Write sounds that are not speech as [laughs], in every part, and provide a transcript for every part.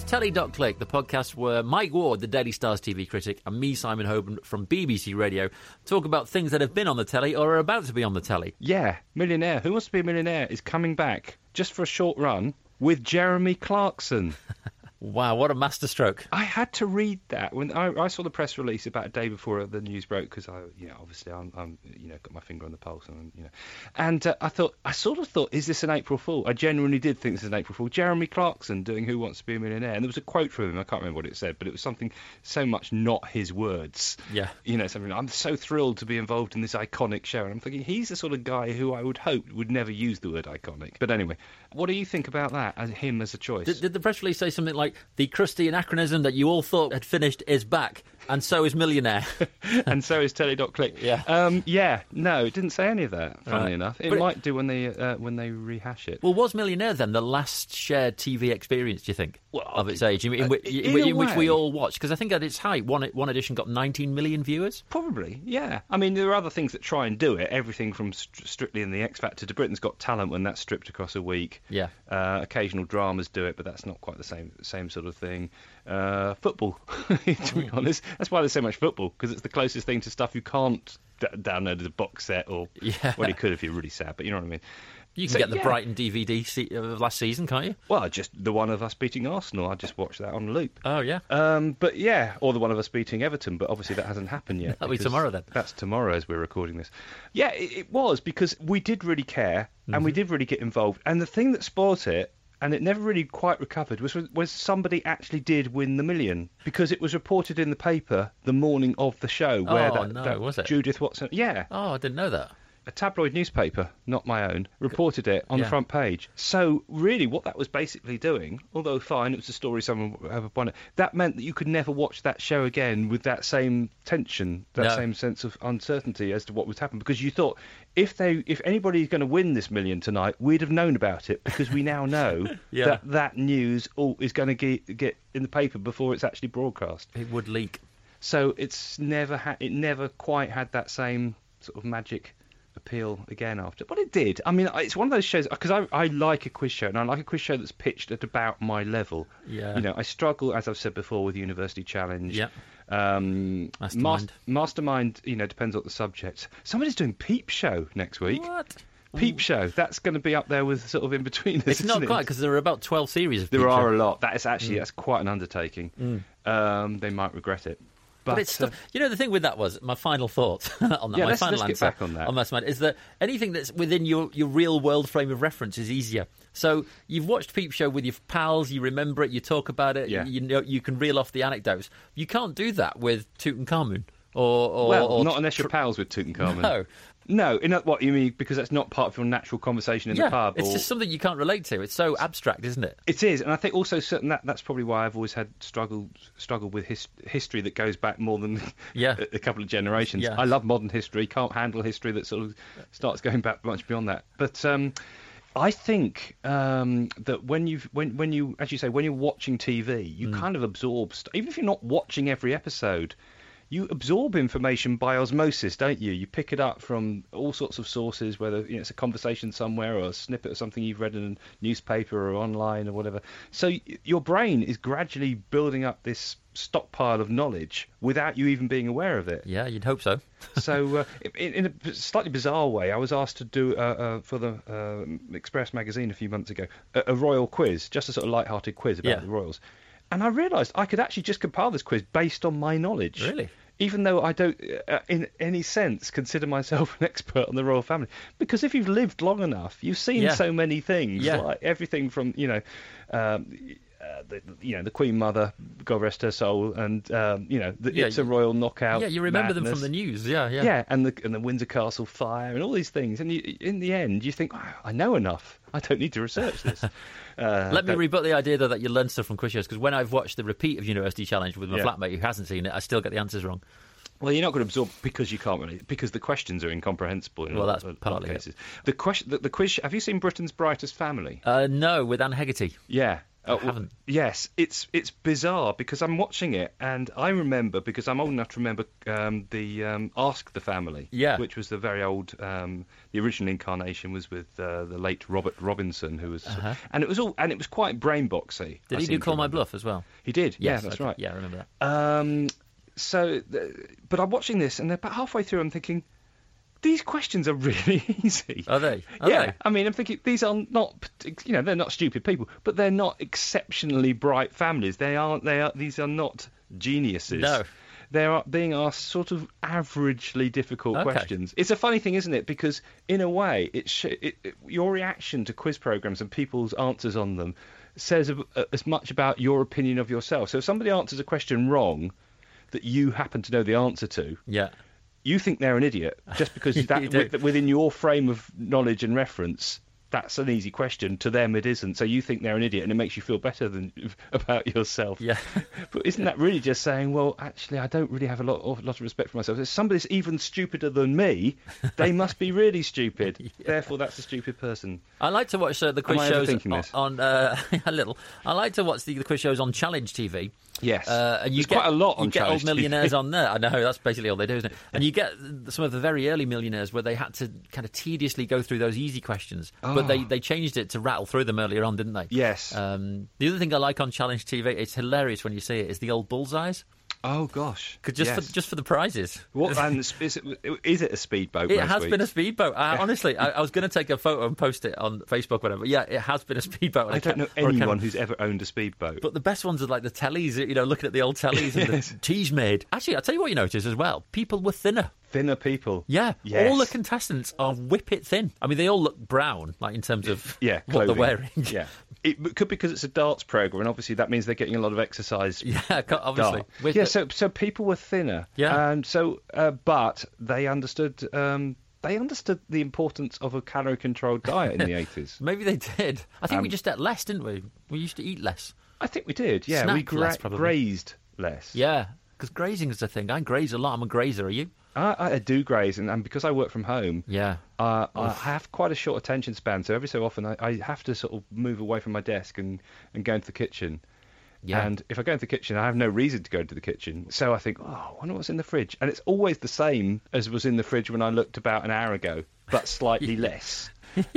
It's click. the podcast where Mike Ward, the Daily Stars TV critic, and me, Simon Hoban from BBC Radio, talk about things that have been on the telly or are about to be on the telly. Yeah, Millionaire. Who Wants to Be a Millionaire is coming back just for a short run with Jeremy Clarkson. [laughs] Wow, what a masterstroke. I had to read that when I, I saw the press release about a day before the news broke because I, you know, obviously I'm, I'm, you know, got my finger on the pulse and you know, and uh, I thought, I sort of thought, is this an April Fool? I genuinely did think this is an April Fool. Jeremy Clarkson doing Who Wants to Be a Millionaire, and there was a quote from him. I can't remember what it said, but it was something so much not his words. Yeah. You know, something. I'm so thrilled to be involved in this iconic show, and I'm thinking he's the sort of guy who I would hope would never use the word iconic. But anyway, what do you think about that? As him as a choice? Did, did the press release say something like the crusty anachronism that you all thought had finished is back, and so is Millionaire? [laughs] and so is Telly.click. Yeah. Um, yeah. No, it didn't say any of that. Funnily Right. enough, it But it- might do when they uh, when they rehash it. well, was Millionaire then the last shared TV experience, do you think, Well, of its age, in, in, uh, which- in in, which- we all watched? Because I think at its height, one, one edition got 19 million viewers. Probably, yeah. I mean, there are other things that try and do it. Everything from st- Strictly in the X Factor to Britain's Got Talent when that's stripped across a week. Yeah. Uh, occasional dramas do it, but that's not quite the same same sort of thing. Uh, football, [laughs] to be honest, that's why there's so much football because it's the closest thing to stuff you can't d- download as a box set or Yeah. well, you could if you're really sad, but you know what I mean. You can So, get the yeah. Brighton DVD se- of last season, can't you? Well, just the one of us beating Arsenal. I just watched that on loop. Oh, yeah. Um, but yeah, or the one of us beating Everton, but obviously that hasn't happened yet. [laughs] That'll be tomorrow then. That's tomorrow as we're recording this. Yeah, it, it was because we did really care and Mm-hmm. we did really get involved. And the thing that spoilt it, and it never really quite recovered, was was somebody actually did win the million because it was reported in the paper the morning of the show where Oh, that, no, that was it? Judith Watson, yeah, Oh, I didn't know that. A tabloid newspaper, not my own, reported it on Yeah. the front page. So really, what that was basically doing, although fine, it was a story someone would have upon it. That meant that you could never watch that show again with that same tension, that No. same sense of uncertainty as to what would happen, because you thought if they, if anybody's going to win this million tonight, we'd have known about it because we now know [laughs] Yeah. that that news all is going to get get in the paper before it's actually broadcast. It would leak. So it's never had it never quite had that same sort of magic appeal again after. But it did. I mean, it's one of those shows because I, I like a quiz show and I like a quiz show that's pitched at about my level. Yeah. You know, I struggle as I've said before with University Challenge. Yep. Um, Mastermind. Mastermind. You know, depends on the subject. Somebody's doing Peep Show next week. What? Peep Show. That's going to be up there with sort of in between. It's not quite because there are about 12 series of There Peep are Show. a lot. That is actually that's quite an undertaking. Um, they might regret it. But, But, it's uh, stuff, you know the thing with that was my final thought [laughs] on that. Yeah, my let's- final let's get answer back on that. Mastermind is that anything that's within your, your real world frame of reference is easier. So you've watched Peep Show with your pals, you remember it, you talk about it, Yeah. you know you can reel off the anecdotes. You can't do that with Tutankhamun or or, well, or not unless you're pals with Tutankhamun. No. No, in what you mean because that's not part of your natural conversation in yeah, the pub. it's or- just something you can't relate to. It's so abstract, isn't it? It is, and I think also certain that that's probably why I've always had struggled struggled with his, history that goes back more than [laughs] Yeah. a, a couple of generations. Yeah. I love modern history, can't handle history that sort of starts going back much beyond that. But um, I think um, that when you when when you as you say when you're watching TV, you Mm. kind of absorb st- even if you're not watching every episode. You absorb information by osmosis, don't you? You pick it up from all sorts of sources, whether you know, it's a conversation somewhere or a snippet of something you've read in a newspaper or online or whatever. So y- your brain is gradually building up this stockpile of knowledge without you even being aware of it. Yeah, you'd hope so. [laughs] so, uh, [laughs] in, in a slightly bizarre way, I was asked to do uh, uh, for the uh, Express magazine a few months ago a, a royal quiz, just a sort of light-hearted quiz about Yeah. the royals, and I realised I could actually just compile this quiz based on my knowledge. Really? Even though I don't, uh, in any sense, consider myself [laughs] an expert on the royal family, because if you've lived long enough, you've seen Yeah. so many things, Yeah. like everything from you know, um, uh, the, you know, the Queen Mother, God rest her soul, and um, you know, the, Yeah, it's a royal knockout. yeah, you remember them from the news. Yeah, yeah. Yeah, and the and the Windsor Castle fire and all these things, and you, in the end, you think, "Oh, I know enough. I don't need to research this. [laughs] Uh, Let me don't- rebut the idea though that you learn stuff from quiz shows because when I've watched the repeat of University Challenge with my Yeah. flatmate who hasn't seen it, I still get the answers wrong. Well, you're not going to absorb because you can't really because the questions are incomprehensible. In Well, that's a lot of partly it. The question, the, the quiz. Have you seen Britain's Brightest Family? Uh, no, with Anne Hegarty. Yeah, Uh. Yes, it's it's bizarre because I'm watching it and I remember because I'm old enough to remember um, the um, Ask the Family, Yeah. which was the very old. Um, the original incarnation was with uh, the late Robert Robinson, who was, Uh-huh. and it was all and it was quite brain boxy. Did I he do Call My. Bluff as well? He did. yeah, that's okay. right. Yeah, I remember that. Um, so, th- but I'm watching this, and about halfway through, I'm thinking, these questions are really [laughs] easy. Are they? Are yeah, they? I mean, I'm thinking these are not, you know, they're not stupid people, but they're not exceptionally bright families. They aren't. They are. These are not geniuses. No. They are being asked sort of averagely difficult Okay. questions. It's a funny thing, isn't it? Because in a way, it, sh- it, it your reaction to quiz programs and people's answers on them says a, uh, as much about your opinion of yourself. So if somebody answers a question wrong that you happen to know the answer to, Yeah. You think they're an idiot just because [laughs] that with, within your frame of knowledge and reference that's an easy question. To them it isn't. So you think they're an idiot and it makes you feel better than [laughs] about yourself. Yeah. [laughs] but isn't that really just saying well actually i don't really have a lot, lot of respect for myself. If somebody's even stupider than me they must be really stupid. Therefore that's a stupid person. I like to watch uh, the quiz shows on, on uh, a little. I like to watch the, the quiz shows on Challenge TV. Yes Uh, and you there's get, quite a lot on you get old millionaires on there. I know that's basically all they do, isn't it? And you get some of the very early millionaires where they had to kind of tediously go through those easy questions, but they, Oh. they changed it to rattle through them earlier on, didn't they? yes Um, the other thing I like on Challenge TV, it's hilarious when you see it, is the old bullseyes. Oh gosh just yes. for just for the prizes. what [laughs] and is it, is it a speedboat It has been a speedboat. I, honestly, I, I was going to take a photo and post it on Facebook, whatever. Yeah, it has been a speedboat. I don't know anyone who's ever owned a speedboat. But the best ones are like the tellies, you know, looking at the old tellies and Yes. the teas made. Actually, I'll tell you what you notice as well. People were thinner. Thinner people. Yeah, Yes. all the contestants are whip it thin. I mean, they all look brown, like in terms of yeah, what they're wearing. yeah. It could be because it's a darts program, and obviously that means they're getting a lot of exercise. yeah, [laughs] obviously. With yeah, the- so so people were thinner. Yeah. And so, uh, but they understood. Um, they understood the importance of a calorie-controlled diet in the [laughs] 80s. maybe they did. I think we Um, just ate less, didn't we? We used to eat less. I think we did. Yeah, we Snack less, gra- probably. grazed less. Yeah, because grazing is the thing. I graze a lot. I'm a grazer. Are you? I, I do graze, and, and because I work from home, Yeah. Uh, I have quite a short attention span, so every so often I, I have to sort of move away from my desk and, and go into the kitchen. Yeah. And if I go into the kitchen, I have no reason to go into the kitchen. So I think, oh, I wonder what's in the fridge. And it's always the same as was in the fridge when I looked about an hour ago, but slightly [laughs] less.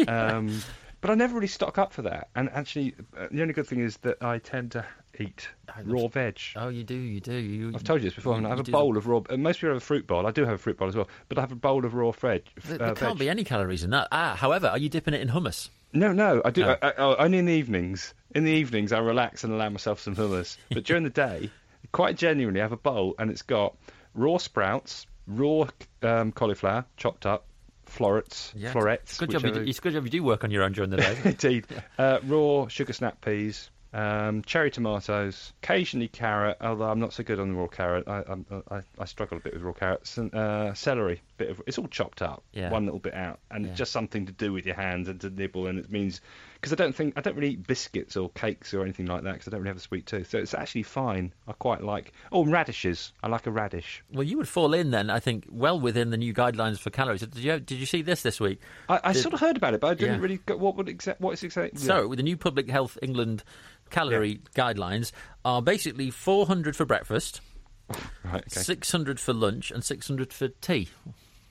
Um, but I never really stock up for that. And actually, uh, the only good thing is that I tend to eat I raw veg. Oh, you do. You do. You, I've told you this before. you- I have a bowl of raw. uh, Most people have a fruit bowl. I do have a fruit bowl as well, but I have a bowl of raw veg. There, uh, there can't veg. be any calories in that. Ah, however, are you dipping it in hummus? No, no, I do. No. I, I, only in the evenings. In the evenings, I relax and allow myself some hummus. But during the day, quite genuinely, I have a bowl and it's got raw sprouts, raw um, cauliflower chopped up, florets, florets. Good job. You, do- it's good job you do work on your own during the day. [laughs] Indeed. Uh, raw sugar snap peas, um, cherry tomatoes, occasionally carrot, although I'm not so good on the raw carrot. I, I, I struggle a bit with raw carrots. And, uh, celery, bit of it's all chopped up, Yeah. one little bit out, and Yeah. just something to do with your hands and to nibble. And it means because I don't think I don't really eat biscuits or cakes or anything like that because I don't really have a sweet tooth. So it's actually fine. I quite like. Oh, radishes. I like a radish. well, you would fall in then, I think, well within the new guidelines for calories. Did you did you see this this week? I, I Did- sort of heard about it, but I didn't Yeah. really. Go, what would exact? What is exactly? So, with the new Public Health England calorie guidelines are basically 400 for breakfast, [laughs] right. Okay. 600 for lunch, and 600 for tea.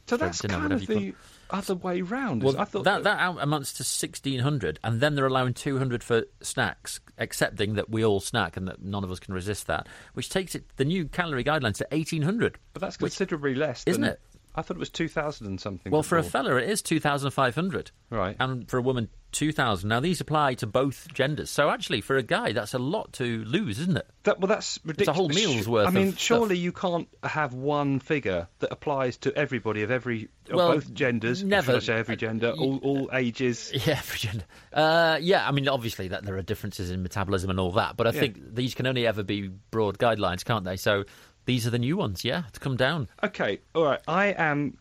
So that's kind of the other way round. Well, I thought that that out- amounts to 1600, and then they're allowing 200 for snacks, accepting that we all snack and that none of us can resist that, which takes it the new calorie guidelines to 1800. But that's considerably less, Isn't it? I thought it was two thousand and something. Well, for a fella, it is 2,500. Right. And for a woman, 2,000. Now, these apply to both genders. So, actually, for a guy, that's a lot to lose, isn't it? That, well, that's ridiculous. whole meal's worth I mean, of stuff. surely you can't have one figure that applies to everybody of every of Well, both genders. never. Should I say every gender, all, all ages. [laughs] Yeah, every gender. Uh, yeah, I mean, obviously that there are differences in metabolism and all that, but I Yeah. think these can only ever be broad guidelines, can't they? So these are the new ones, yeah, to come down. Okay, all right. I am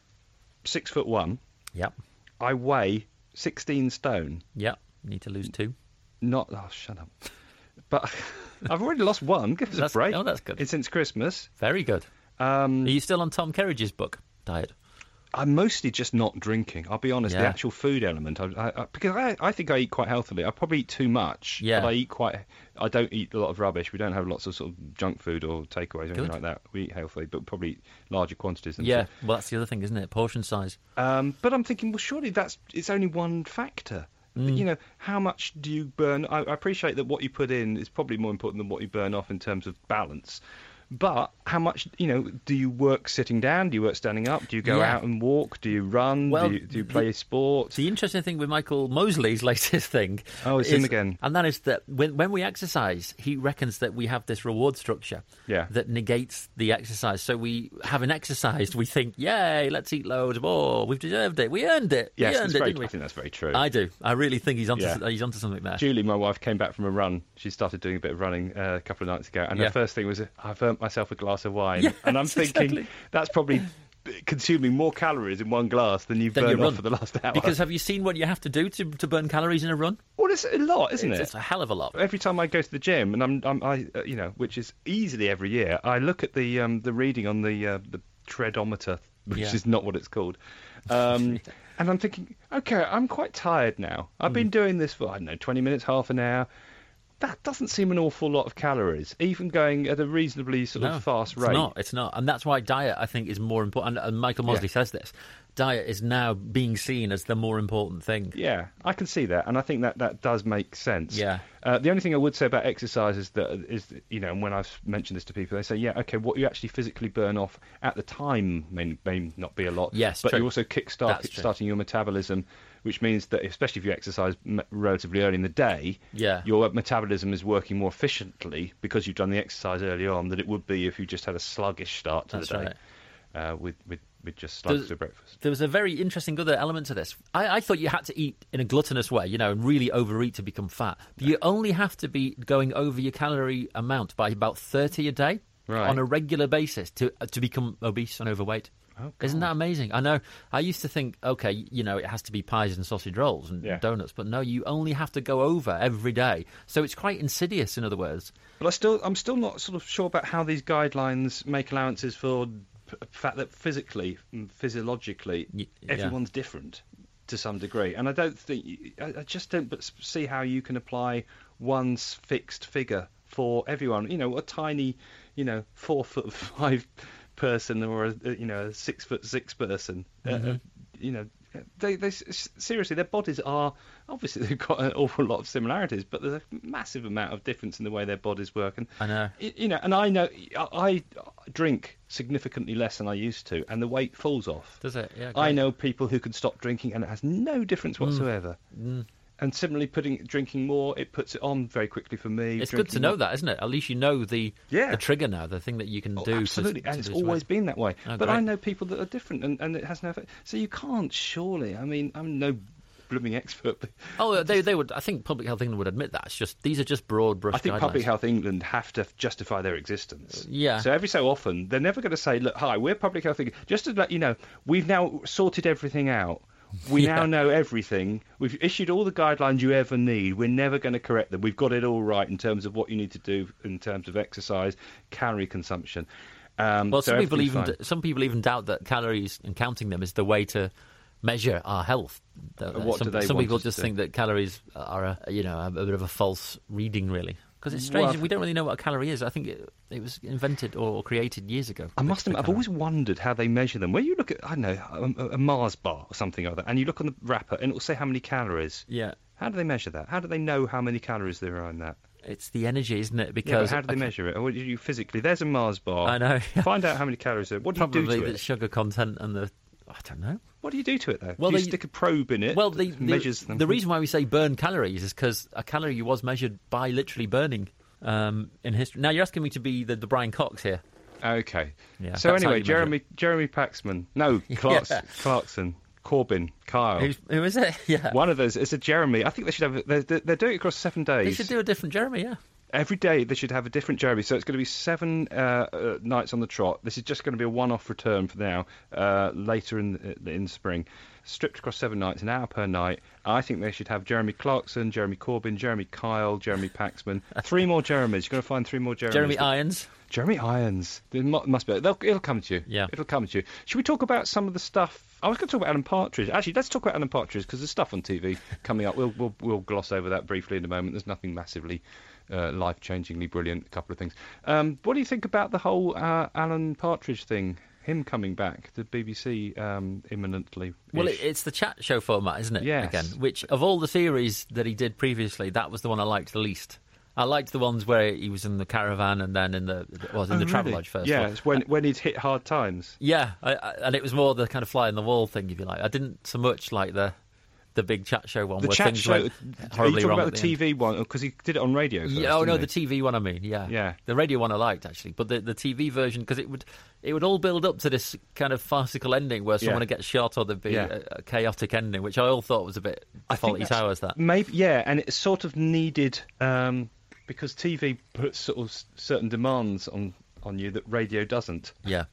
six foot one. Yep, I weigh sixteen stone. yep. Need to lose two. Not. Oh, shut up. But [laughs] I've already lost one. Give us That's- a break. oh, that's good. It's since Christmas. Very good. Um, Are you still on Tom Kerridge's book diet? I'm mostly just not drinking. I'll be honest. The actual food element, I, I, because I, I think I eat quite healthily. I probably eat too much, Yeah. but I eat quite. I don't eat a lot of rubbish. We don't have lots of sort of junk food or takeaways or anything like that. We eat healthily, but probably larger quantities. Than Yeah, well, that's the other thing, isn't it? Portion size. Um, but I'm thinking, well, surely that's it's only one factor. Mm. You know, how much do you burn? I, I appreciate that what you put in is probably more important than what you burn off in terms of balance. But how much, you know, do you work sitting down? Do you work standing up? Do you go Yeah. out and walk? Do you run? Well, do, you, do you the- play sport? The interesting thing with Michael Mosley's [laughs] latest thing. Oh, it's is, him again. And that is that when, when we exercise, he reckons that we have this reward structure Yeah. that negates the exercise. So we, having exercised, we think, yay, let's eat loads more. We've deserved it. We earned it. yes, we earned it, didn't we? I think that's very true. I do. I really think he's onto, Yeah. he's onto something there. Julie, my wife, came back from a run. She started doing a bit of running uh, a couple of nights ago, and Yeah. her first thing was, "I've earned myself a glass of wine." Yeah, and I'm that's thinking exactly- that's probably consuming more calories in one glass than you've Then you burned off for the last hour. Because have you seen what you have to do to, to burn calories in a run? well, it's a lot, isn't it's, it? it's a hell of a lot. Every time I go to the gym, and I'm, I'm I, uh, you know, which is easily every year, I look at the um, the reading on the uh, the treadometer, which Yeah. is not what it's called. Um, [laughs] and I'm thinking, okay, I'm quite tired now. I've Hmm. been doing this for I don't know, 20 minutes, half an hour. That doesn't seem an awful lot of calories, even going at a reasonably sort No, of fast rate. it's not. It's not, and that's why diet, I think, is more important. And, Michael Mosley Yeah. says this: diet is now being seen as the more important thing. Yeah, I can see that, and I think that that does make sense. Yeah. Uh, the only thing I would say about exercise is that is you know, and when I've mentioned this to people, they say, yeah, okay, what you actually physically burn off at the time may, may not be a lot. Yes, but true. you also kickstart starting your metabolism, which means that especially if you exercise m- relatively early in the day, Yeah. your metabolism is working more efficiently because you've done the exercise early on than it would be if you just had a sluggish start to That's the day right. uh, with with with just slugs Does- breakfast. There was a very interesting other element to this. I, I thought you had to eat in a gluttonous way, you know, and really overeat to become fat. But you only have to be going over your calorie amount by about 30 a day Right. on a regular basis to uh, to become obese and overweight. Oh, Isn't that amazing? I know. I used to think, okay, you know, it has to be pies and sausage rolls and Yeah. donuts, but no, you only have to go over every day. So it's quite insidious, in other words. But I still, I'm still not sort of sure about how these guidelines make allowances for the fact that physically, and physiologically, yeah. everyone's different to some degree, and I don't think, I, just don't but see how you can apply one s- fixed figure for everyone. You know, a tiny, you know, four foot [laughs] five person or a, you know a six foot six person. uh, Mm-hmm. Uh, you know, they, they seriously, their bodies are obviously [laughs] they've got an awful lot of similarities, but there's a massive amount of difference in the way their bodies work. And I know. you know, and I know I, I drink significantly less than I used to, and the weight falls off. Does it? Yeah. I know people who can stop drinking, and it has no difference Mm. whatsoever. And similarly, putting drinking more, it puts it on very quickly for me. It's good to know more- that, isn't it? At least you know the Yeah. the trigger now, the thing that you can Oh, do. absolutely, to and it's lose weight. always been that way. Oh, but I know people that are different, and, and it has no effect. So you can't surely. I mean, I'm no blooming expert, but Oh, uh, they they would. I think Public Health England would admit that. It's just these are just broad brush. I think guidelines. Public Health England have to justify their existence. Uh, yeah. So every so often, they're never going to say, "Look, hi, we're Public Health England." Just to let you know, we've now sorted everything out. [laughs] We Yeah. now know everything. We've issued all the guidelines you ever need. We're never going to correct them. We've got it all right in terms of what you need to do in terms of exercise, calorie consumption. Um, Well, so some people even fine. some people even doubt that calories and counting them is the way to measure our health. Uh, what some, do they some people just think that calories are a you know a, bit of a false reading, really. Because it's strange. Well- we don't really know what a calorie is. I think it, it was invented or created years ago. I must admit, I've always wondered how they measure them. Where you look at, I don't know, a, a Mars bar or something like that, and you look on the wrapper and it will say how many calories. Yeah, How do they measure that? How do they know how many calories there are in that? it's the energy, isn't it? Yeah, Because how do they okay, measure it? Or do you physically? There's a Mars bar. I know. Find out how many calories there. What do you Probably do to the it? sugar content and the I don't know. What do you do to it though? Well, do you they- stick a probe in it? Well, that the, the, measures them. the reason why we say burn calories is because a calorie was measured by literally burning um, in history. Now you're asking me to be the, the Brian Cox here. Okay. Yeah, so anyway, Jeremy Jeremy Paxman. No, [laughs] Clarks, Yeah. Clarkson, Corbyn, Kyle. Who's, who is it? [laughs] Yeah, One of those. It's a Jeremy. I think they should have. They're they're doing it across seven days. they should do a different Jeremy. Yeah, Every day they should have a different Jeremy. So it's going to be seven uh, uh, nights on the trot. This is just going to be a one-off return for now. Uh, later in the, in spring, stripped across seven nights, an hour per night. I think they should have Jeremy Clarkson, Jeremy Corbyn, Jeremy Kyle, Jeremy Paxman. [laughs] three more Jeremys. You're going to find three more Jeremys. Jeremy Irons. Jeremy Irons. There must be. They'll, it'll come to you. Yeah. It'll come to you. Should we talk about some of the stuff? I was going to talk about Alan Partridge. Actually, let's talk about Alan Partridge because there's stuff on TV coming up. We'll, we'll we'll gloss over that briefly in a moment. There's nothing massively uh, life-changingly brilliant. A couple of things. Um, what do you think about the whole uh, Alan Partridge thing? Him coming back to BBC um, imminently. Well, it's the chat show format, isn't it? Yes. Again, which of all the series that he did previously, that was the one I liked the least. I liked the ones where he was in the caravan and then in the was in Oh, the travel really? lodge first. Yeah, it's when when he'd hit hard times. yeah, I, I, and it was more the kind of fly in the wall thing, if you like. I didn't so much like the the big chat show one The where chat things show. went Are you horribly talking wrong. about the the. TV one because he did it on radio? First, Yeah, oh no, didn't the? TV one. I mean, yeah, Yeah. The radio one I liked actually, but the the TV version because it would it would all build up to this kind of farcical ending where someone Yeah. would get shot or there'd be Yeah. a, a chaotic ending, which I all thought was a bit I Fawlty Towers. That Maybe, yeah, and it sort of needed um, because TV puts sort of certain demands on on you that radio doesn't. yeah.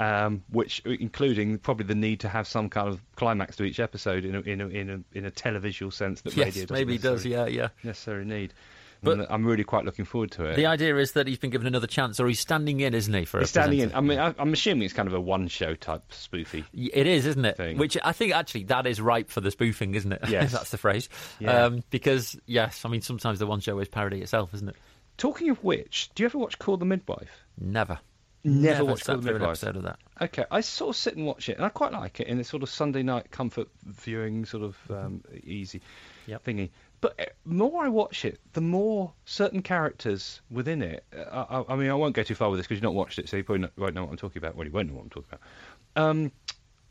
Um, which, including probably the need to have some kind of climax to each episode in a in a in a, in a televisual sense that radio Yes, doesn't maybe does. Yeah, yeah. necessarily need. But- And I'm really quite looking forward to it. The idea is that he's been given another chance, or he's standing in, isn't he? For He's a standing in. I mean, I, I'm assuming it's kind of a one-show type spoofy. It is, isn't it? thing. Which I think actually that is ripe for the spoofing, isn't it? Yes. [laughs] that's the phrase. Yeah. Um, because yes, I mean sometimes the one show is parody itself, isn't it? Talking of which, do you ever watch Call the Midwife? Never. Never watched the through an episode of that. Okay, I sort of sit and watch it, and I quite like it in a sort of Sunday night comfort viewing, sort of um, easy Yep. thingy. But uh, more I watch it, the more certain characters within it. Uh, I, I mean, I won't go too far with this because you've not watched it, so you probably not, won't know what I'm talking about. Well, you won't know what I'm talking about. Um,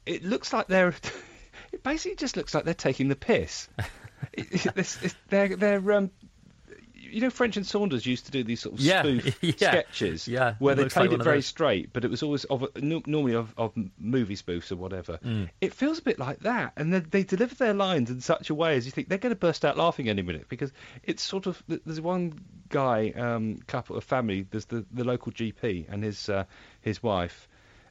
it looks like they're. [laughs] it basically just looks like they're taking the piss. [laughs] it, it, it's, it's, they're they're um, you know, French and Saunders used to do these sort of Yeah, spoof [laughs] yeah, sketches yeah, where they looks like played it very those. straight, but it was always of a, normally of, of movie spoofs or whatever. Mm. It feels a bit like that, and they, they deliver their lines in such a way as you think they're going to burst out laughing any minute because it's sort of there's one guy, um, couple, of family. There's the, the local GP and his uh, his wife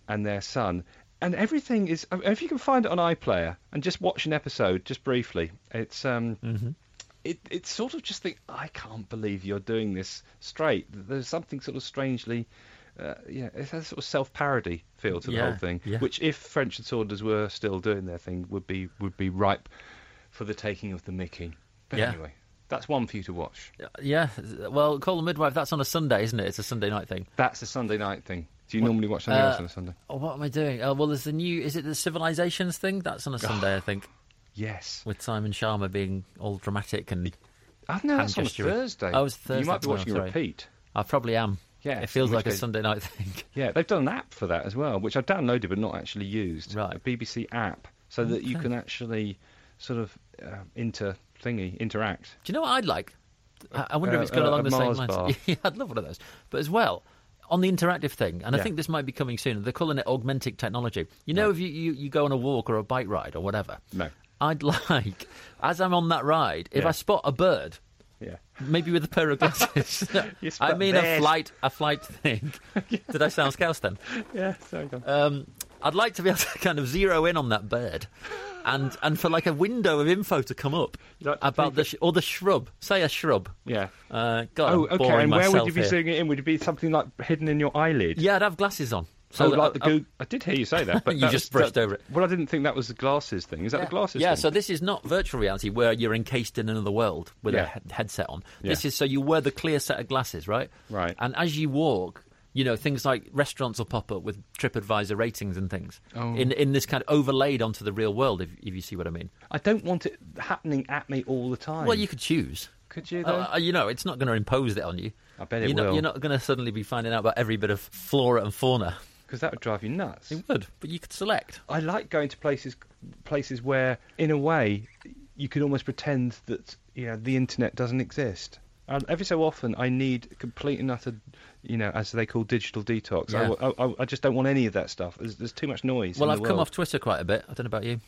and their son. And everything is. If you can find it on iPlayer and just watch an episode, just briefly, it's um, Mm-hmm. It, it's sort of just think I can't believe you're doing this straight. There's something sort of strangely, uh, yeah, it has a sort of self-parody feel to the Yeah, whole thing, yeah. which if French and Saunders were still doing their thing, would be would be ripe for the taking of the Mickey. But Yeah. anyway, that's one for you to watch. Yeah. Well, Call the Midwife. That's on a Sunday, isn't it? It's a Sunday night thing. That's a Sunday night thing. Do you normally watch something uh, else on a Sunday? Oh, what am I doing? Oh, well, there's the new. Is it the Civilizations thing? That's on a Sunday, I think, Yes. with Simon Schama being all dramatic and. I know that's on. Thursday. I was Thursday You might be watching a repeat. I probably am. Yeah, It feels like a Sunday night thing. [laughs] Yeah, they've done an app for that as well, which I've downloaded but not actually used. Right. A BBC app, so that you can actually sort of uh, inter thingy interact. Do you know what I'd like? I I wonder Uh, if it's going uh, along the Mars same bar. lines. [laughs] yeah, I'd love one of those. But as well, on the interactive thing, and I think this might be coming soon. They're calling it augmented technology. You know, Right. if you, you, you go on a walk or a bike ride or whatever, No. I'd [laughs] like, as I'm on that ride, if Yeah. I spot a bird, Yeah. maybe with a pair of glasses. [laughs] [laughs] I mean, a flight, a flight thing. Did I sound scouse then? Yeah. Sorry. Um, I'd like to be able to kind of zero in on that bird, and and for like a window of info to come up like about the sh- or the shrub. Say a shrub. yeah. Uh, God, Oh, okay. And where would you be here. seeing it in? Would it be something like hidden in your eyelid? Yeah, I'd have glasses on. So oh, like the uh, Goog- I did hear you say that, [laughs] but You just brushed that- over it. Well, I didn't think that was the glasses thing. Is that yeah. the glasses? Yeah, thing? so this is not virtual reality where you're encased in another world with Yeah. a he- headset on. Yeah. This is so you wear the clear set of glasses, right? Right. And as you walk, you know things like restaurants will pop up with TripAdvisor ratings and things Oh. in in this kind of overlaid onto the real world. If, if you see what I mean. I don't want it happening at me all the time. Well, you could choose. could you though? Uh, you know, it's not going to impose it on you. I bet it you're Not, will. you're not going to suddenly be finding out about every bit of flora and fauna. Because that would drive you nuts. It would, but you could select. I like going to places places where, in a way, you could almost pretend that you know the internet doesn't exist. And every so often, I need complete and utter, you know, as they call digital detox. I Yeah. I, I, I just don't want any of that stuff. There's, there's too much noise. Well, I've come off Twitter quite a bit. I don't know about you.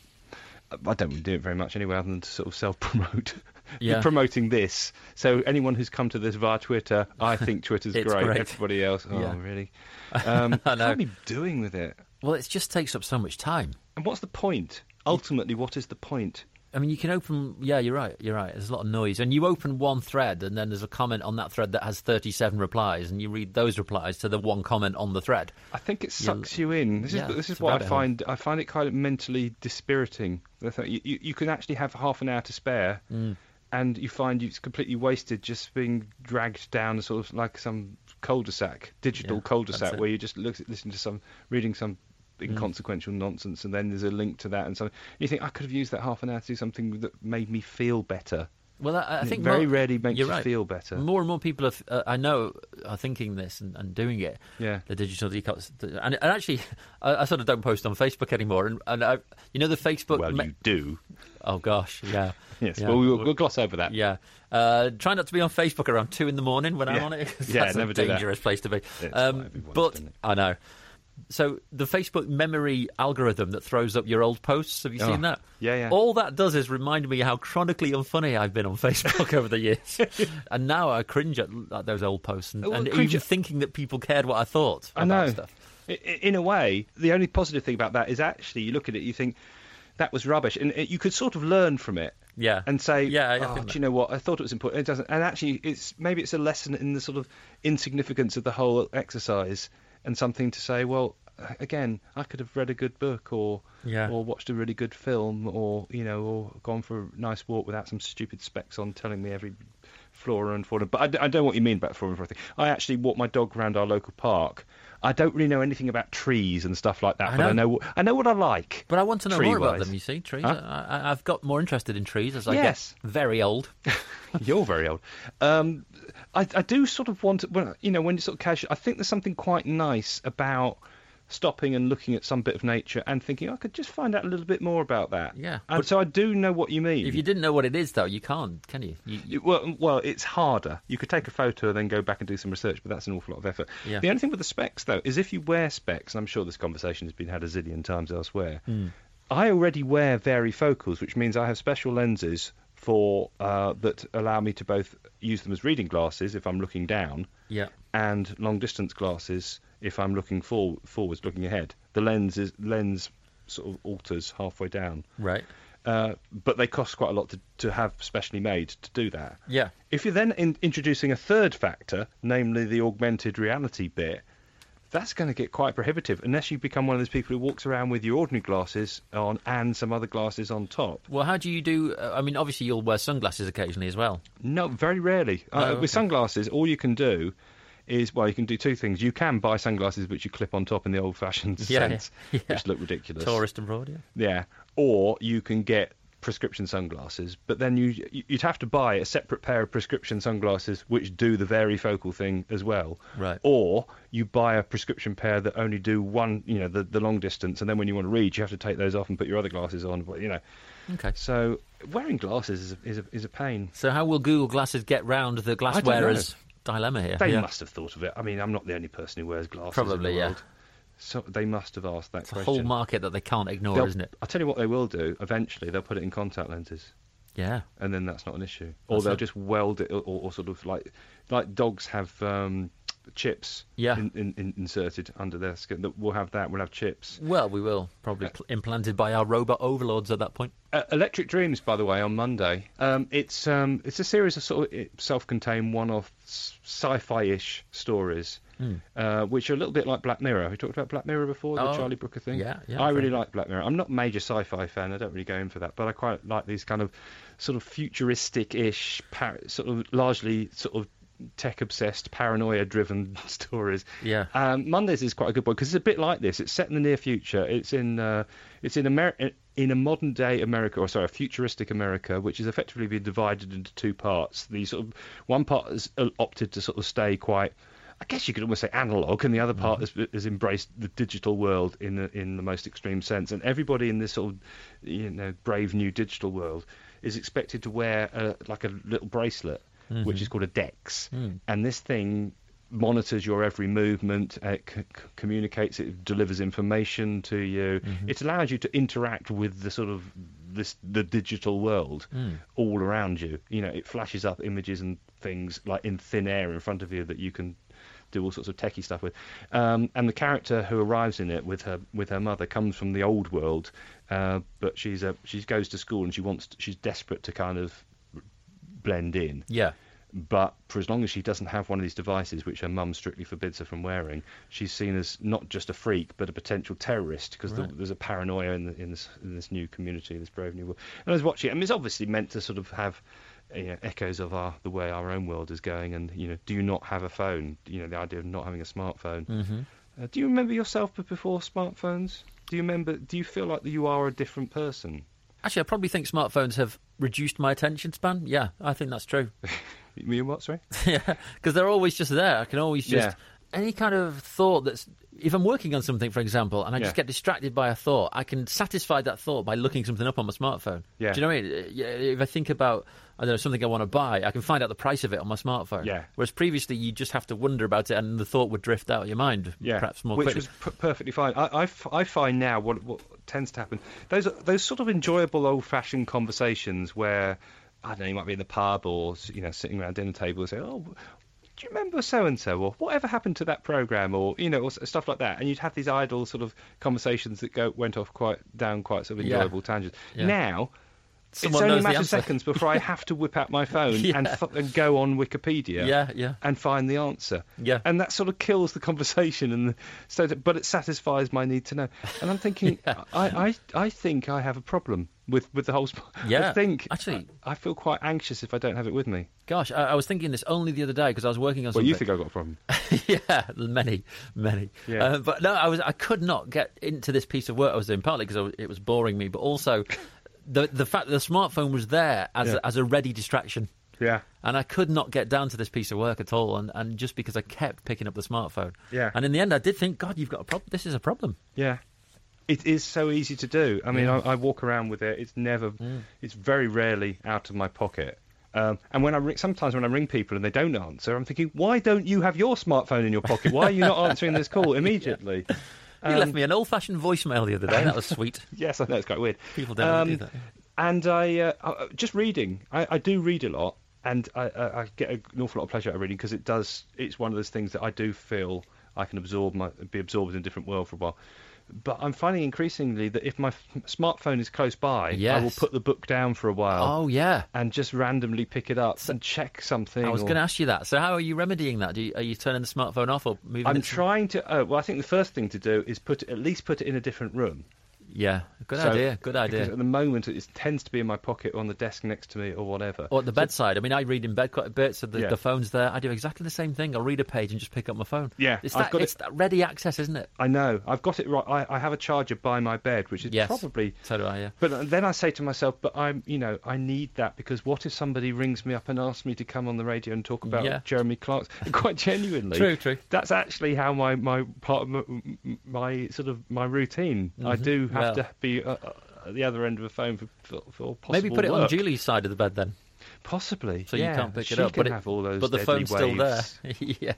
Uh, I don't really do it very much anyway, other than to sort of self-promote. [laughs] Yeah. promoting this. So anyone who's come to this via Twitter, I think [laughs] Twitter's great. great. Everybody else, oh Yeah. really? [laughs] Um, I know. What are you doing with it? Well, it just takes up so much time. And what's the point? Ultimately, what is the point? I mean, you can open. Yeah, you're right. You're right. There's a lot of noise, and you open one thread, and then there's a comment on that thread that has 37 replies, and you read those replies to the one comment on the thread. I think it sucks you in. This Yeah, is this is what I find. I find it kind of mentally dispiriting. You, you, you can actually have half an hour to spare, Mm. And you find it's completely wasted just being dragged down a sort of like some cul-de-sac, digital Yeah, cul-de-sac. Mm. where you just look, listen to some, reading some inconsequential nonsense, and then there's a link to that, and so you think I could have used that half an hour to do something that made me feel better. Well, I, I think it very mo- rarely makes you're right. feel better. More and more people, are, uh, I know, are thinking this and, and doing it. Yeah. the digital detox. And, and actually, [laughs] I, I sort of don't post on Facebook anymore. And, and I, you know, the Facebook. Well, me- you do. Oh gosh, yeah. [laughs] Yes. Yeah. Well, we'll, we'll gloss over that. Yeah. Uh, try not to be on Facebook around two in the morning when I'm on it. Yeah, that's never a do that. dangerous place to be. Um, but. I know. So the Facebook memory algorithm that throws up your old posts. Have you Oh, seen that? yeah, yeah. All that does is remind me how chronically unfunny I've been on Facebook [laughs] over the years, [laughs] and now I cringe at, at those old posts and, Well, and even at- thinking that people cared what I thought I about know. stuff. In a way, the only positive thing about that is actually you look at it, you think that was rubbish, and you could sort of learn from it. Yeah. And say, Yeah, I oh, do you know what? I thought it was important. It doesn't. And actually, it's maybe it's a lesson in the sort of insignificance of the whole exercise, and something to say. Well, again, I could have read a good book, or Yeah. or watched a really good film, or you know, or gone for a nice walk without some stupid specs on telling me every flora and fauna. But I, I know what you mean about flora and fauna. I actually walk my dog around our local park. I don't really know anything about trees and stuff like that, I but I know. I know what I like. But I want to know more about them. You see, trees. Huh? I, I've got more interested in trees as I Yes. get very old. [laughs] You're very old. Um, I, I do sort of want to, well, you know, when you sort of casual, I think there's something quite nice about stopping and looking at some bit of nature and thinking I could just find out a little bit more about that. Yeah. And But- so I do know what you mean. If you didn't know what it is, though, you can't, can you? you, you well, well, it's harder. You could take a photo and then go back and do some research, but that's an awful lot of effort. Yeah. The only thing with the specs, though, is if you wear specs, and I'm sure this conversation has been had a zillion times elsewhere. Hmm. I already wear varifocals, which means I have special lenses for uh, that allow me to both use them as reading glasses if I'm looking down, yeah. And long distance glasses if I'm looking for, forwards, looking ahead. The lens is lens sort of alters halfway down, Right. uh, but they cost quite a lot to, to have specially made to do that. Yeah. If you're then in, introducing a third factor, namely the augmented reality bit, that's going to get quite prohibitive unless you become one of those people who walks around with your ordinary glasses on and some other glasses on top. Well, how do you do? Uh, I mean, obviously, you'll wear sunglasses occasionally as well. No, very rarely. Oh, uh, okay. With sunglasses, all you can do is well, you can do two things. You can buy sunglasses which you clip on top in the old-fashioned [laughs] Yeah, sense, [laughs] yeah. which look ridiculous. Tourist abroad, yeah. Yeah, or you can get prescription sunglasses, but then you you'd have to buy a separate pair of prescription sunglasses which do the varifocal thing as well. Right. Or you buy a prescription pair that only do one, you know, the, the long distance, and then when you want to read, you have to take those off and put your other glasses on. But you know, Okay. so wearing glasses is a, is a, is a pain. So, how will Google Glasses get round the glass wearers? know. Dilemma here? They yeah. must have thought of it. I mean, I'm not the only person who wears glasses. Probably, in the yeah. world. So they must have asked that It's a whole market that they can't ignore, They'll- isn't it? I'll tell you what they will do. Eventually, they'll put it in contact lenses. Yeah. and then that's not an issue. Or That's they'll it. just weld it, or, or sort of like like dogs have um, chips Yeah. in, in, in, inserted under their skin. That we'll have that. We'll have chips. Well, we will probably pl- implanted by our robot overlords at that point. Uh, Electric Dreams, by the way, on Monday. Um, it's um, it's a series of sort of eh, self-contained, one-off sci-fi-ish stories, Hmm. uh, which are a little bit like Black Mirror. We talked about Black Mirror before, the Oh, Charlie Brooker thing. yeah, yeah, I really very like Black Mirror. I'm not a major sci-fi fan. I don't really go in for that, but I quite like these kind of sort of futuristic-ish, sort of largely sort of tech-obsessed, paranoia-driven [laughs] stories. Yeah. Um, Mondays is quite a good one because it's a bit like this. It's set in the near future. It's in uh, it's in America in a modern day America, or sorry, a futuristic America, which is effectively been divided into two parts. The sort of one part has uh, opted to sort of stay quite. I guess you could almost say analog, and the other part has, has embraced the digital world in the, in the most extreme sense. And everybody in this sort of you know brave new digital world is expected to wear a, like a little bracelet, which is called a DEX, and this thing monitors your every movement, uh, it c- communicates, it delivers information to you. It allows you to interact with the sort of this the digital world all around you. You know, it flashes up images and things like in thin air in front of you that you can do all sorts of techie stuff with. Um, and the character who arrives in it with her with her mother comes from the old world, uh, but she's a she goes to school and she wants to, she's desperate to kind of blend in. Yeah. But for as long as she doesn't have one of these devices, which her mum strictly forbids her from wearing, she's seen as not just a freak but a potential terrorist because Right. there's a paranoia in, the, in, this, in this new community, this brave new world. And I was watching. I mean, it's obviously meant to sort of have you know, echoes of our the way our own world is going. And you know, do you not have a phone? You know, the idea of not having a smartphone. hmm Uh, do you remember yourself before smartphones? Do you remember? Do you feel like you are a different person? Actually, I probably think smartphones have reduced my attention span. Yeah, I think that's true. [laughs] You mean what? Sorry. [laughs] yeah, because they're always just there. I can always just Yeah. Any kind of thought that's. If I'm working on something, for example, and I just Yeah. get distracted by a thought, I can satisfy that thought by looking something up on my smartphone. Yeah. Do you know what I mean? Yeah, If I think about, I don't know, something I want to buy, I can find out the price of it on my smartphone. Yeah. Whereas previously, you just have to wonder about it, and the thought would drift out of your mind, yeah, perhaps more which quickly. was p- perfectly fine. I, I f- I find now what what tends to happen those those sort of enjoyable old-fashioned conversations where I don't know you might be in the pub or you know sitting around dinner table and say oh. Do you remember so and so, or whatever happened to that program, or you know, or stuff like that? And you'd have these idle sort of conversations that go went off quite down quite sort of Yeah. enjoyable tangents. Yeah. Now, Someone it's only knows a matter of seconds before I have to whip out my [laughs] phone Yeah. and, f- and go on Wikipedia Yeah, yeah. and find the answer. Yeah. And that sort of kills the conversation, and the, so that, but it satisfies my need to know. And I'm thinking, [laughs] Yeah. I, I, I think I have a problem with, with the whole. Sp- [laughs] Yeah, I think actually- I, I feel quite anxious if I don't have it with me. Gosh, I, I was thinking this only the other day because I was working on something. Well, something. you think I've got a problem? yeah, many, many. Yeah. Uh, but no, I was I could not get into this piece of work I was doing partly because it was boring me, but also the the fact that the smartphone was there as Yeah. a, as a ready distraction. Yeah. And I could not get down to this piece of work at all, and, and just because I kept picking up the smartphone. Yeah. And in the end, I did think, God, you've got a problem. This is a problem. Yeah. It is so easy to do. I mean, Yeah. I, I walk around with it. It's never, it's very rarely out of my pocket. Um, and when I ring, sometimes when I ring people and they don't answer, I'm thinking, why don't you have your smartphone in your pocket? Why are you not [laughs] answering this call immediately? You left me an old-fashioned voicemail the other day. That was [laughs] sweet. Yes, I know it's quite weird. People don't Um, do that. And I, uh, uh, just reading. I, I do read a lot, and I, I, I get an awful lot of pleasure out of reading because it does. It's one of those things that I do feel I can absorb my be absorbed in a different world for a while. But I'm finding increasingly that if my f- smartphone is close by, I will put the book down for a while Oh yeah. and just randomly pick it up and check something. I was or- going to ask you that. So how are you remedying that? Do you, are you turning the smartphone off or moving I'm it? to- trying to. Oh, well, I think the first thing to do is put at least put it in a different room. Yeah, good So- idea. Good idea. at the moment it tends to be in my pocket or on the desk next to me or whatever. Or at the bedside. I mean, I read in bed quite a bit, so the, Yeah. the phone's there. I do exactly the same thing. I'll read a page and just pick up my phone. Yeah, it's I've that, it's it- that ready access, isn't it? I know. I've got it right. I, I have a charger by my bed, which is Yes. probably. So do I. Yeah. But then I say to myself, but I'm, you know, I need that because what if somebody rings me up and asks me to come on the radio and talk about Yeah. Jeremy Clarkson? [laughs] Quite genuinely. True, true. That's actually how my my part of my, my sort of my routine. I Mhm. do have Well- to be uh, uh, at the other end of a phone for for, for possible Maybe put it on. Julie's side of the bed then, Possibly. so yeah. you can't pick she it up. Can but it, all those but the phone's still there. [laughs] yeah.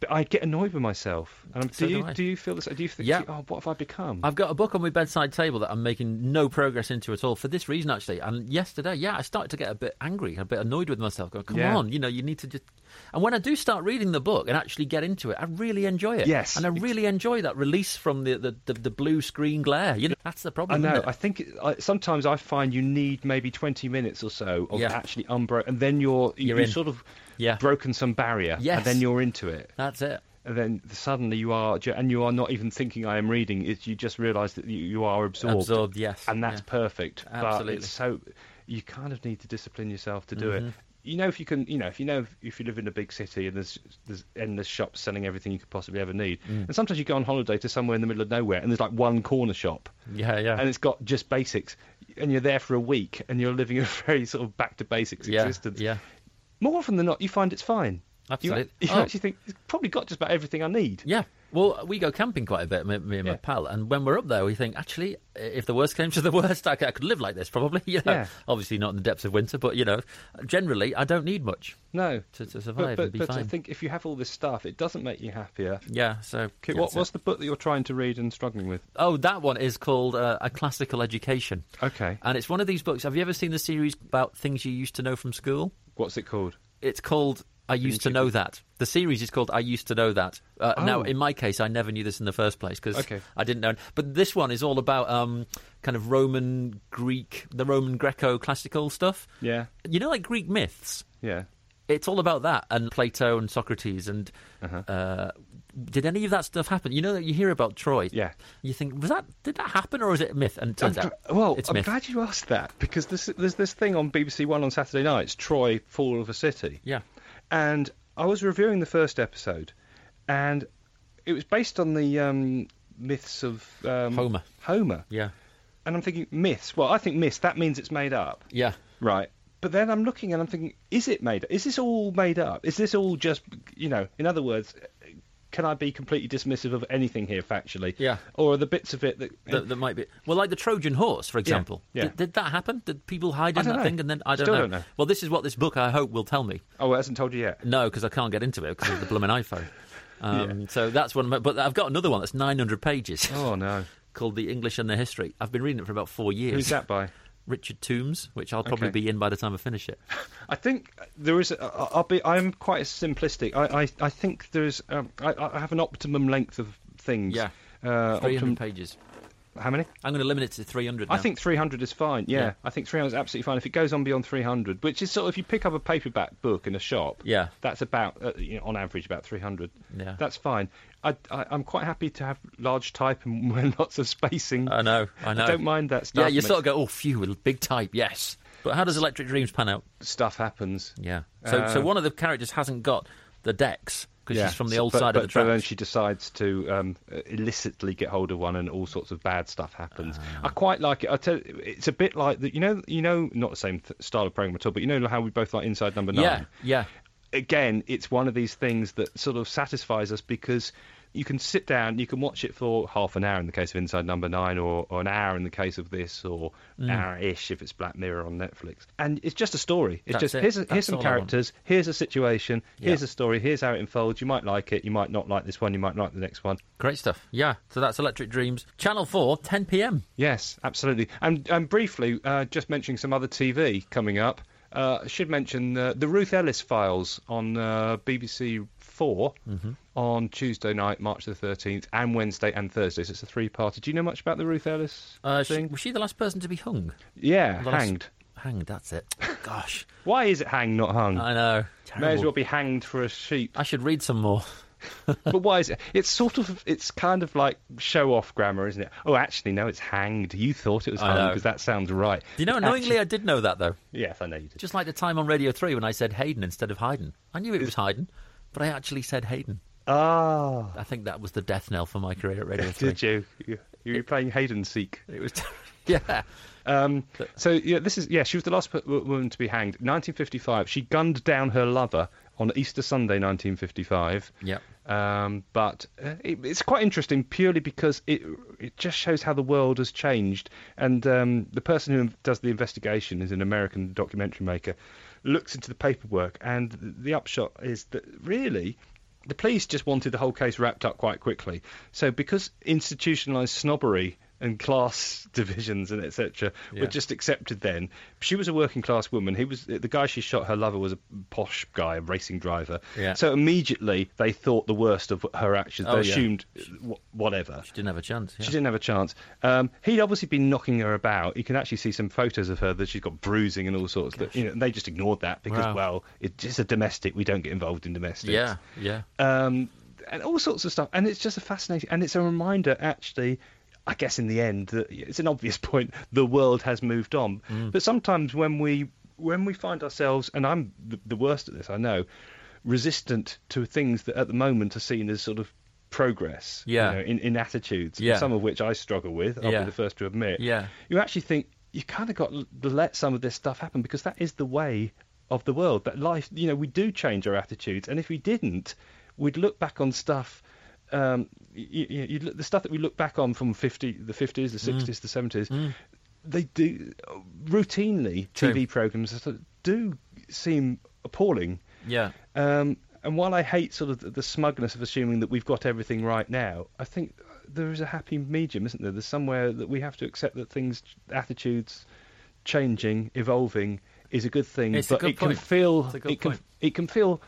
But I get annoyed with myself. And I'm, do do you I. do you feel this? Do you think? Yeah. Oh, what have I become? I've got a book on my bedside table that I'm making no progress into at all for this reason, actually. And yesterday, yeah, I started to get a bit angry, a bit annoyed with myself. Going, come Yeah. on, you know, you need to just. And when I do start reading the book and actually get into it, I really enjoy it. Yes. and I really enjoy that release from the the, the, the blue screen glare. You know, that's the problem. I know. I think it, I, sometimes I find you need maybe 20 minutes or so of Yeah. actually unbro, and then you're You're you've sort of Yeah. broken some barrier, Yes. and then you're into it. That's it. And then suddenly you are, and you are not even thinking I am reading. It's you just realise that you, you are absorbed, Absorbed, yes. and that's yeah. perfect. But Absolutely. it's so you kind of need to discipline yourself to do Mhm. it. You know, if you can, you know, if you know if you live in a big city and there's there's endless shops selling everything you could possibly ever need, Mm. and sometimes you go on holiday to somewhere in the middle of nowhere and there's like one corner shop Yeah, yeah. and it's got just basics, and you're there for a week and you're living a [laughs] very sort of back to basics yeah, existence. yeah. More often than not, you find it's fine. You, Absolutely. you Oh. actually think it's probably got just about everything I need. Yeah. Well, we go camping quite a bit, me, me and my Yeah. pal, and when we're up there, we think actually, if the worst came to the [laughs] worst, I could, I could live like this probably. [laughs] You know, Yeah. obviously not in the depths of winter, but you know, generally, I don't need much No, to, to survive but, and be but fine. I think if you have all this stuff, it doesn't make you happier. yeah. So, Okay, yeah, what, what's the book that you're trying to read and struggling with? Oh, that one is called uh, A Classical Education, Okay, and it's one of these books. Have you ever seen the series about things you used to know from school? what's it called? It's called I used to know that. The series is called I Used to Know That. Uh, Now, Oh. in my case, I never knew this in the first place because Okay. I didn't know. But this one is all about um, kind of Roman, Greek, the Roman Greco classical stuff. Yeah, You know, like Greek myths. yeah. It's all about that and Plato and Socrates and. Uh-huh. Uh, did any of that stuff happen? You know that you hear about Troy. Yeah. You think was that did that happen or is it a myth? And I'm turns out well, it's I'm myth. glad you asked that because this, there's this thing on BBC One on Saturday nights, Troy, Fall of a City. Yeah. And I was reviewing the first episode, and it was based on the um, myths of um, Homer. Homer, Yeah. and I'm thinking myths. Well, I think myths. That means it's made up, Yeah. right? But then I'm looking and I'm thinking, is it made? up? Is this all made up? Is this all just, you know? In other words, can I be completely dismissive of anything here factually? Yeah. Or are the bits of it that? That, that might be well, like the Trojan horse, for example. yeah. Did, did that happen? Did people hide in that know. thing and then I don't Still know. don't know. Well, this is what this book I hope will tell me. oh, it hasn't told you yet. No, because I can't get into it because of the blooming [laughs] iPhone. Um, So that's one. But I've got another one that's 900 pages Oh no. [laughs] called "The English and Their History." I've been reading it for about four years. Who's that by? [laughs] Richard Tombs, which I'll probably Okay. be in by the time I finish it. [laughs] I think there is. A, I'll be. I'm quite simplistic. I. I, I think there's. Um, I, I have an optimum length of things. Yeah. Uh, 300 optimum, pages. How many? I'm going to limit it to 300. I think 300 is fine. Yeah, Yeah. I think 300 is absolutely fine. If it goes on beyond 300, which is sort of if you pick up a paperback book in a shop, Yeah. that's about uh, you know, on average about 300. Yeah. That's fine. I, I I'm quite happy to have large type and [laughs] lots of spacing. I know. I know. don't mind that stuff. Yeah, you sort of go, oh, phew, with big type, yes. But how does Electric Dreams pan out? stuff happens. Yeah. So, so Uh, one of the characters hasn't got the Dex because she's from the old but, side but, of the But then she decides to um, uh, illicitly get hold of one, and all sorts of bad stuff happens. Ah. I quite like it. I tell you, it's a bit like that. you know, you know, not the same th- style of program at all, but you know how we both like Inside Number Nine. Yeah, yeah. Again, it's one of these things that sort of satisfies us because. You can sit down, you can watch it for half an hour in the case of Inside Number Nine, or, or an hour in the case of this, or Mm. hour-ish if it's Black Mirror on Netflix. And it's just a story. It's That's just it. here's, a, here's some all I want. characters, here's a situation, here's Yeah. a story, here's how it unfolds. You might like it, you might not like this one, you might like the next one. Great stuff. Yeah. So that's Electric Dreams. Channel 4, 10 p.m. Yes, absolutely. And, and briefly, uh, just mentioning some other TV coming up. Uh, I should mention uh, the Ruth Ellis files on uh, BBC 4 Mm-hmm. On Tuesday night, March the 13th, and Wednesday and Thursday. So it's a three-parter. Do you know much about the Ruth Ellis Uh, she, thing? was she the last person to be hung? yeah, The last- hanged. Hanged, that's it. [laughs] Gosh. Why is it hang, not hung? I know. May as well be hanged for a sheep. I should read some more. [laughs] but why is it? It's sort of, it's kind of like show-off grammar, isn't it? Oh, actually, no, it's hanged. You thought it was hung because that sounds right. Do you know, annoyingly, I did know that, though. Yes, I know you did. Just like the time on Radio 3 when I said Hayden instead of Hayden. I knew it was Hayden, but I actually said Hayden. Ah, I think that was the death knell for my career at Radio [laughs] 3. did you? You, you were playing Hayden Seek. It was. [laughs] yeah. Um, so yeah, this is yeah. She was the last woman to be hanged. 1955. She gunned down her lover on Easter Sunday, 1955. Yep. Um, but uh, it, it's quite interesting purely because it it just shows how the world has changed. And um, the person who does the investigation is an American documentary maker. Looks into the paperwork, and the upshot is that really. The police just wanted the whole case wrapped up quite quickly. So, because institutionalised snobbery and class [laughs] divisions and etc. Yeah. were just accepted then. She was a working class woman. He was the guy she shot. Her lover was a posh guy, a racing driver. Yeah. So immediately they thought the worst of her actions. Oh, they assumed wh- whatever. She didn't have a chance. Yeah. She didn't have a chance. Um, he'd obviously been knocking her about. You can actually see some photos of her that she's got bruising and all sorts. But you know, they just ignored that because, Wow. well, it's just a domestic. We don't get involved in domestics Yeah, yeah. um, and all sorts of stuff. And it's just a fascinating, and it's a reminder, actually, I guess in the end, it's an obvious [laughs] point. The world has moved on, Mm. but sometimes when we when we find ourselves, and I'm the, worst at this, I know, resistant to things that at the moment are seen as sort of progress, you know, in, in attitudes, Yeah. some of which I struggle with. I'll Yeah. be the first to admit. Yeah. You actually think you kind of got to let some of this stuff happen because that is the way of the world. That life, you know, we do change our attitudes, and if we didn't, we'd look back on stuff. Um, you, you, you'd the stuff that we look back on from 50, the 50s, the 60s, the 70s, they do routinely True. TV programs do seem appalling. Yeah. Um, and while I hate sort of the, the smugness of assuming that we've got everything right now, I think there is a happy medium, isn't there? There's somewhere that we have to accept that things, attitudes, changing, evolving is a good thing, It's a but good it can feel a it can point. it can feel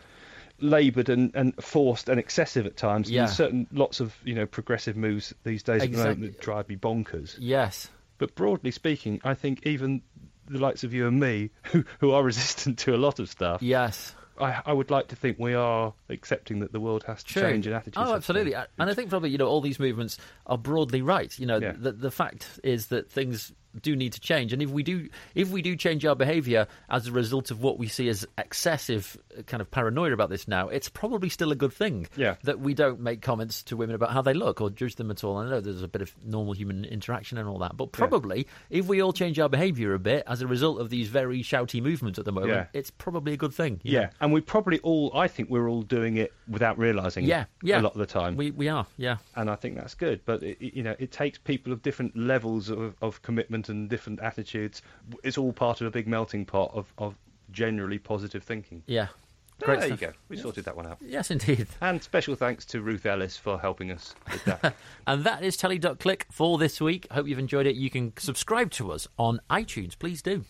laboured and, and forced and excessive at times. Yeah. Certain lots of you know progressive moves these days at the moment Exactly. that drive me bonkers. Yes. But broadly speaking, I think even the likes of you and me, [laughs] who, who are resistant to a lot of stuff, Yes. I, I would like to think we are accepting that the world has to True. change in attitudes. Oh, absolutely. And I think probably you know all these movements are broadly right. You know, Yeah. the the fact is that things do need to change, and if we do if we do change our behaviour as a result of what we see as excessive uh, kind of paranoia about this now, it's probably still a good thing. Yeah. That we don't make comments to women about how they look or judge them at all. I know there's a bit of normal human interaction and all that, but probably if we all change our behaviour a bit as a result of these very shouty movements at the moment, Yeah. it's probably a good thing. Yeah, know? and we probably all, I think we're all doing it without realising Yeah, yeah. a lot of the time. We we are, yeah. and I think that's good. But it, it- you know, it takes people of different levels of, of commitment and different attitudes. It's all part of a big melting pot of, of generally positive thinking. Yeah. Ah, Great there stuff. you go. We sorted that one out. Yes, indeed. And special thanks to Ruth Ellis for helping us with that. [laughs] And that is Telly.click for this week. Hope you've enjoyed it. You can subscribe to us on iTunes. Please do.